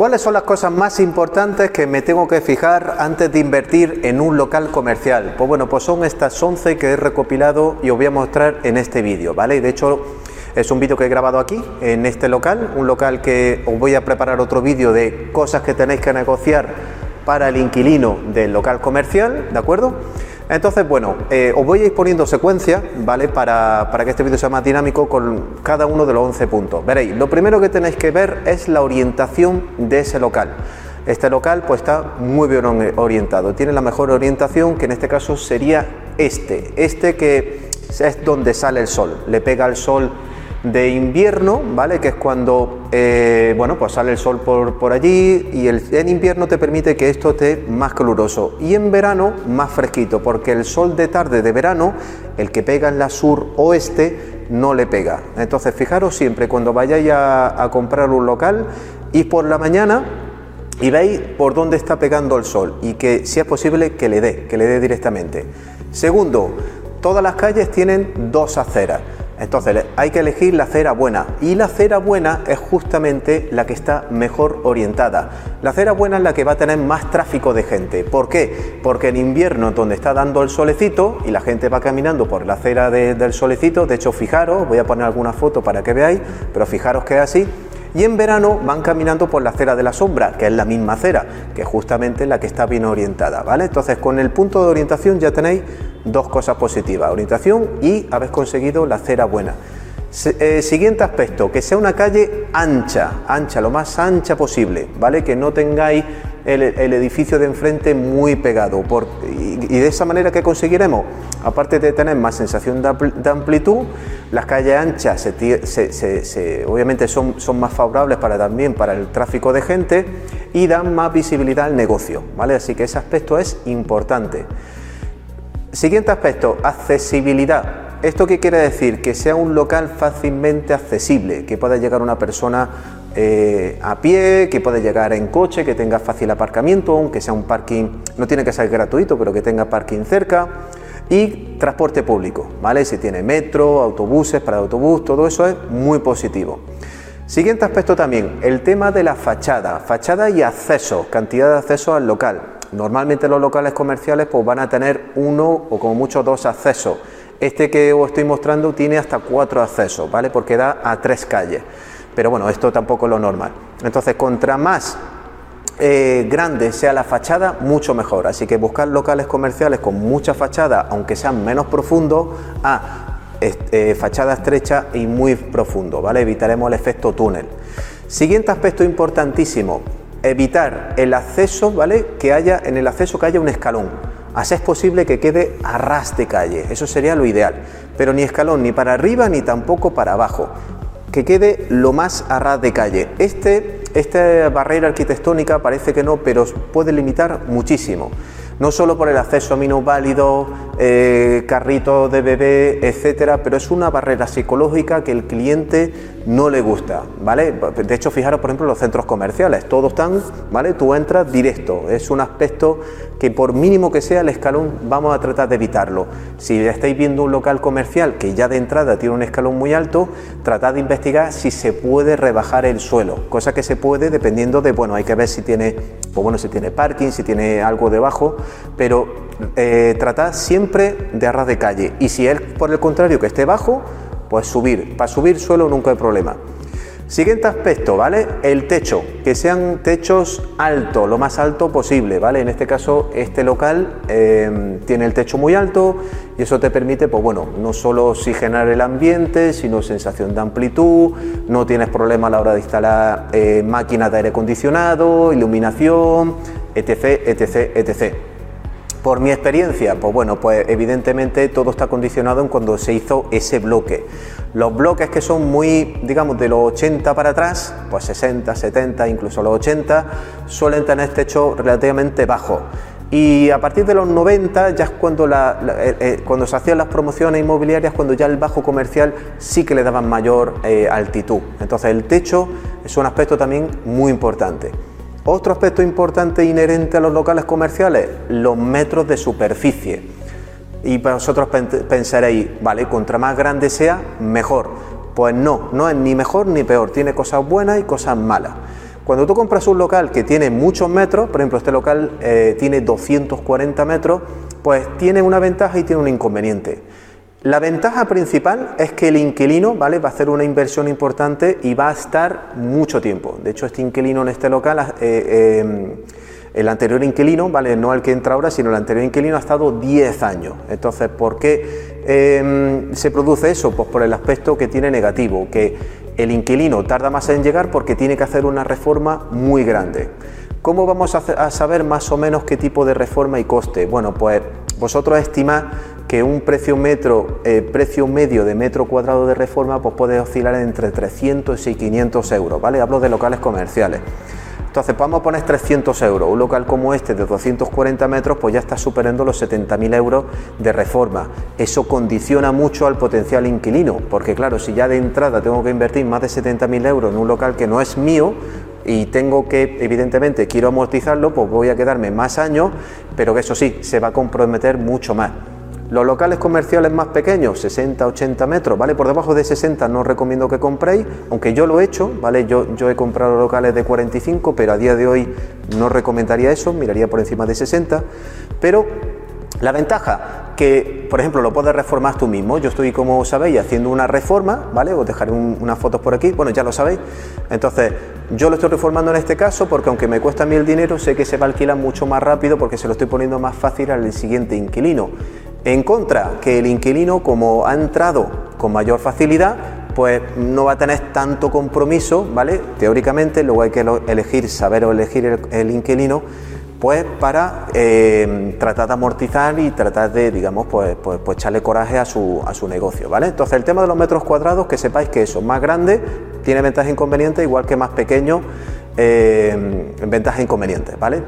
¿Cuáles son las cosas más importantes que me tengo que fijar antes de invertir en un local comercial? Pues bueno, pues son estas 11 que he recopilado y os voy a mostrar en este vídeo, ¿vale? Y de hecho es un vídeo que he grabado aquí, en este local, un local que os voy a preparar otro vídeo de cosas que tenéis que negociar para el inquilino del local comercial, ¿de acuerdo? Entonces, bueno, eh, os voy a ir poniendo secuencia, ¿vale? Para, que este vídeo sea más dinámico con cada uno de los 11 puntos. Veréis, lo primero que tenéis que ver es la orientación de ese local. Este local pues está muy bien orientado, tiene la mejor orientación que en este caso sería este, este que es donde sale el sol, le pega el sol de invierno, ¿vale? Que es cuando, eh, bueno, pues sale el sol por, allí y el, en invierno te permite que esto esté más caluroso y en verano más fresquito, porque el sol de tarde de verano, el que pega en la sur oeste, no le pega. Entonces, fijaros siempre cuando vayáis a, a comprar un local y por la mañana y veis por dónde está pegando el sol y que si es posible que le dé, que le dé directamente. Segundo, todas las calles tienen dos aceras. Entonces hay que elegir la acera buena y la acera buena es justamente la que está mejor orientada. La acera buena es la que va a tener más tráfico de gente. ¿Por qué? Porque en invierno donde está dando el solecito y la gente va caminando por la acera del solecito, de hecho fijaros, voy a poner alguna foto para que veáis, pero fijaros que es así, y en verano van caminando por la acera de la sombra, que es la misma acera, que es justamente la que está bien orientada, ¿vale? Entonces, con el punto de orientación ya tenéis dos cosas positivas, orientación y habéis conseguido la acera buena. Eh, siguiente aspecto, que sea una calle ancha, ancha, lo más ancha posible, ¿vale? Que no tengáis el, edificio de enfrente muy pegado. y, de esa manera que conseguiremos, aparte de tener más sensación de, amplitud, las calles anchas obviamente son, son, más favorables para también para el tráfico de gente y dan más visibilidad al negocio, ¿vale? Así que ese aspecto es importante. Siguiente aspecto, accesibilidad. ¿Esto qué quiere decir? Que sea un local fácilmente accesible, que pueda llegar una persona eh, a pie, que pueda llegar en coche, que tenga fácil aparcamiento, aunque sea un parking, no tiene que ser gratuito, pero que tenga parking cerca. Y transporte público, ¿vale? Si tiene metro, autobuses, para autobús, todo eso es muy positivo. Siguiente aspecto también, el tema de la fachada, fachada y acceso, cantidad de acceso al local. Normalmente los locales comerciales pues van a tener uno o como mucho dos accesos este que os estoy mostrando tiene hasta cuatro accesos, ¿vale? Porque da a tres calles. Pero bueno, esto tampoco es lo normal. Entonces, contra más eh, grande sea la fachada, mucho mejor. Así que buscar locales comerciales con mucha fachada, aunque sean menos profundos, a eh, fachada estrecha y muy profundo, ¿vale? Evitaremos el efecto túnel. Siguiente aspecto importantísimo, evitar el acceso, ¿vale? Que haya en el acceso que haya un escalón. Así es posible que quede a ras de calle, eso sería lo ideal, pero ni escalón ni para arriba ni tampoco para abajo, que quede lo más a ras de calle. Este, esta barrera arquitectónica parece que no, pero puede limitar muchísimo no solo por el acceso a minusválidos, eh, carritos de bebé, etcétera, pero es una barrera psicológica que el cliente no le gusta, ¿vale? De hecho, fijaros, por ejemplo, los centros comerciales, todos están, ¿vale? Tú entras directo, es un aspecto que por mínimo que sea el escalón vamos a tratar de evitarlo. Si estáis viendo un local comercial que ya de entrada tiene un escalón muy alto, tratad de investigar si se puede rebajar el suelo, cosa que se puede dependiendo de, bueno, hay que ver si tiene, pues bueno, si tiene parking, si tiene algo debajo, pero eh, tratad siempre de arras de calle. Y si es por el contrario que esté bajo, pues subir. Para subir suelo nunca hay problema. Siguiente aspecto, ¿vale? El techo, que sean techos altos, lo más alto posible, ¿vale? En este caso, este local em, tiene el techo muy alto y eso te permite, pues bueno, no solo oxigenar el ambiente, sino sensación de amplitud, no tienes problema a la hora de instalar eh, máquinas de aire acondicionado, iluminación, etc, etc, etc. Por mi experiencia, pues bueno, pues evidentemente todo está condicionado en cuando se hizo ese bloque. Los bloques que son muy, digamos, de los 80 para atrás, pues 60, 70, incluso los 80, suelen tener techo relativamente bajo. Y a partir de los 90 ya es cuando, eh, eh, cuando se hacían las promociones inmobiliarias, cuando ya el bajo comercial sí que le daban mayor eh, altitud. Entonces el techo es un aspecto también muy importante. Otro aspecto importante inherente a los locales comerciales, los metros de superficie. Y vosotros pensaréis, vale, contra más grande sea, mejor. Pues no, no es ni mejor ni peor, tiene cosas buenas y cosas malas. Cuando tú compras un local que tiene muchos metros, por ejemplo, este local eh, tiene 240 metros, pues tiene una ventaja y tiene un inconveniente. La ventaja principal es que el inquilino ¿vale? va a hacer una inversión importante y va a estar mucho tiempo. De hecho, este inquilino en este local, eh, eh, el anterior inquilino, ¿vale? no el que entra ahora, sino el anterior inquilino ha estado 10 años. Entonces, ¿por qué em, se produce eso? Pues por el aspecto que tiene negativo, que el inquilino tarda más en llegar porque tiene que hacer una reforma muy grande. ¿Cómo vamos a, saber más o menos qué tipo de reforma y coste? Bueno, pues vosotros estimad que un precio metro, eh, precio medio de metro cuadrado de reforma, pues puede oscilar entre 300 y 500 euros, ¿vale? Hablo de locales comerciales. Entonces, vamos a poner 300 euros. Un local como este de 240 metros, pues ya está superando los 70.000 euros de reforma. Eso condiciona mucho al potencial inquilino, porque claro, si ya de entrada tengo que invertir más de 70.000 euros en un local que no es mío, y tengo que, evidentemente, quiero amortizarlo, pues voy a quedarme más años, pero que eso sí, se va a comprometer mucho más. Los locales comerciales más pequeños, 60, 80 metros, ¿vale? Por debajo de 60 no os recomiendo que compréis, aunque yo lo he hecho, ¿vale? Yo, yo he comprado locales de 45, pero a día de hoy no recomendaría eso, miraría por encima de 60, pero la ventaja que, por ejemplo, lo puedes reformar tú mismo. Yo estoy, como sabéis, haciendo una reforma, ¿vale? Os dejaré unas fotos por aquí, bueno, ya lo sabéis. Entonces, yo lo estoy reformando en este caso porque aunque me cuesta a mí el dinero, sé que se va a alquilar mucho más rápido porque se lo estoy poniendo más fácil al siguiente inquilino. En contra, que el inquilino, como ha entrado con mayor facilidad, pues no va a tener tanto compromiso, ¿vale? Teóricamente, luego hay que elegir, saber o elegir el, inquilino, pues para eh, tratar de amortizar y tratar de, digamos, pues, pues, pues, echarle coraje a su, a su negocio, ¿vale? Entonces, el tema de los metros cuadrados, que sepáis que eso, más grande, tiene ventajas e inconvenientes, igual que más pequeño, eh, ventajas e inconvenientes, ¿vale?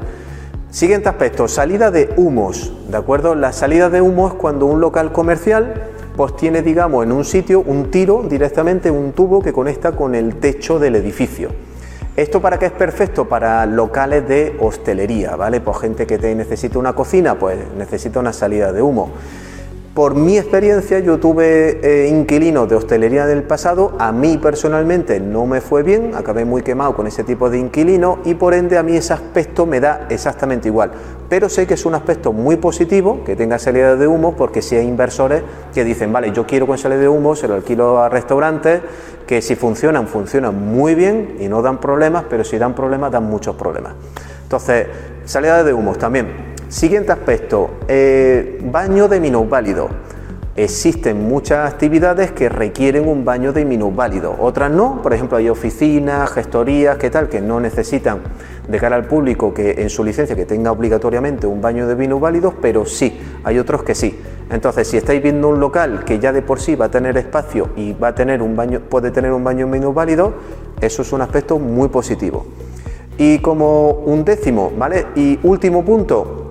Siguiente aspecto, salida de humos, ¿de acuerdo? La salida de humo es cuando un local comercial pues tiene, digamos, en un sitio un tiro directamente, un tubo que conecta con el techo del edificio. ¿Esto para qué es perfecto? Para locales de hostelería, ¿vale? Pues gente que te necesita una cocina, pues necesita una salida de humo. Por mi experiencia, yo tuve eh, inquilinos de hostelería del pasado, a mí personalmente no me fue bien, acabé muy quemado con ese tipo de inquilino y por ende a mí ese aspecto me da exactamente igual. Pero sé que es un aspecto muy positivo que tenga salida de humo porque si hay inversores que dicen, vale, yo quiero con salida de humo, se lo alquilo a restaurantes, que si funcionan, funcionan muy bien y no dan problemas, pero si dan problemas, dan muchos problemas. Entonces, salida de humos también. Siguiente aspecto, eh, baño de minusválido. Existen muchas actividades que requieren un baño de minusválido, otras no, por ejemplo hay oficinas, gestorías, ¿qué tal? que no necesitan de cara al público que en su licencia que tenga obligatoriamente un baño de minusválidos, pero sí, hay otros que sí. Entonces, si estáis viendo un local que ya de por sí va a tener espacio y va a tener un baño, puede tener un baño minusválido, eso es un aspecto muy positivo. Y como un décimo, ¿vale? Y último punto,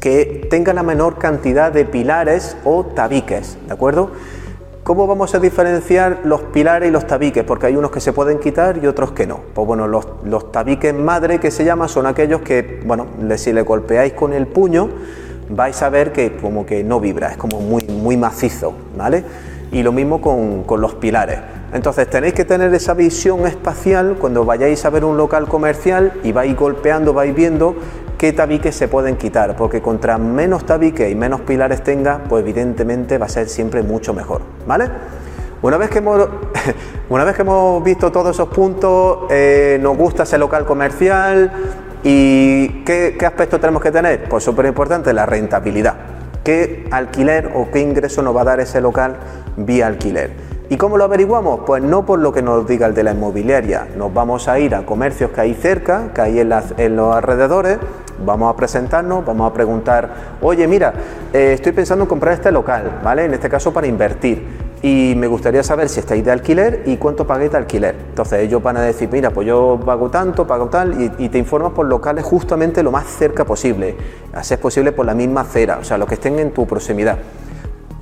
que tenga la menor cantidad de pilares o tabiques, ¿de acuerdo? ¿Cómo vamos a diferenciar los pilares y los tabiques? Porque hay unos que se pueden quitar y otros que no. Pues bueno, los, tabiques madre que se llaman son aquellos que, bueno, si le golpeáis con el puño, vais a ver que como que no vibra, es como muy, muy macizo, ¿vale? Y lo mismo con, con los pilares. Entonces tenéis que tener esa visión espacial cuando vayáis a ver un local comercial y vais golpeando, vais viendo qué tabiques se pueden quitar, porque contra menos tabiques y menos pilares tenga, pues evidentemente va a ser siempre mucho mejor, ¿vale? Una vez que hemos, una vez que hemos visto todos esos puntos, eh, nos gusta ese local comercial y ¿qué, qué aspecto tenemos que tener? Pues súper importante, la rentabilidad. ¿Qué alquiler o qué ingreso nos va a dar ese local vía alquiler? ¿Y cómo lo averiguamos? Pues no por lo que nos diga el de la inmobiliaria. Nos vamos a ir a comercios que hay cerca, que hay en los alrededores, vamos a presentarnos, vamos a preguntar, oye, mira, eh, estoy pensando en comprar este local, ¿vale? En este caso para invertir. Y me gustaría saber si estáis de alquiler y cuánto paguéis de alquiler. Entonces ellos van a decir, mira, pues yo pago tanto, pago tal, y, te informas por locales justamente lo más cerca posible. Así es posible por la misma acera, o sea, los que estén en tu proximidad.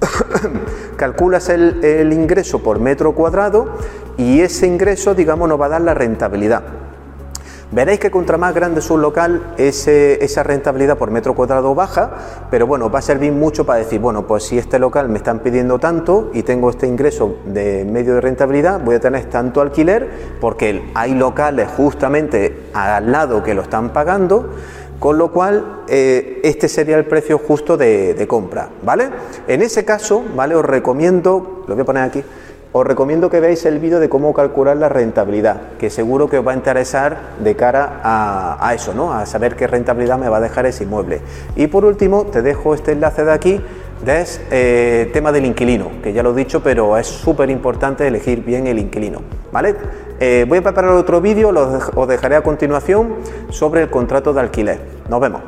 calculas el, ingreso por metro cuadrado y ese ingreso, digamos, nos va a dar la rentabilidad. Veréis que contra más grande es un local, esa rentabilidad por metro cuadrado baja, pero bueno, va a servir mucho para decir, bueno, pues si este local me están pidiendo tanto y tengo este ingreso de medio de rentabilidad, voy a tener tanto alquiler, porque hay locales justamente al lado que lo están pagando, con lo cual eh, este sería el precio justo de, de compra, ¿vale? En ese caso, ¿vale? Os recomiendo, lo voy a poner aquí, os recomiendo que veáis el vídeo de cómo calcular la rentabilidad, que seguro que os va a interesar de cara a, eso, ¿no? a saber qué rentabilidad me va a dejar ese inmueble. Y por último, te dejo este enlace de aquí, de eh, tema del inquilino, que ya lo he dicho, pero es súper importante elegir bien el inquilino. ¿vale? Eh, voy a preparar otro vídeo, os dejaré a continuación sobre el contrato de alquiler. Nos vemos.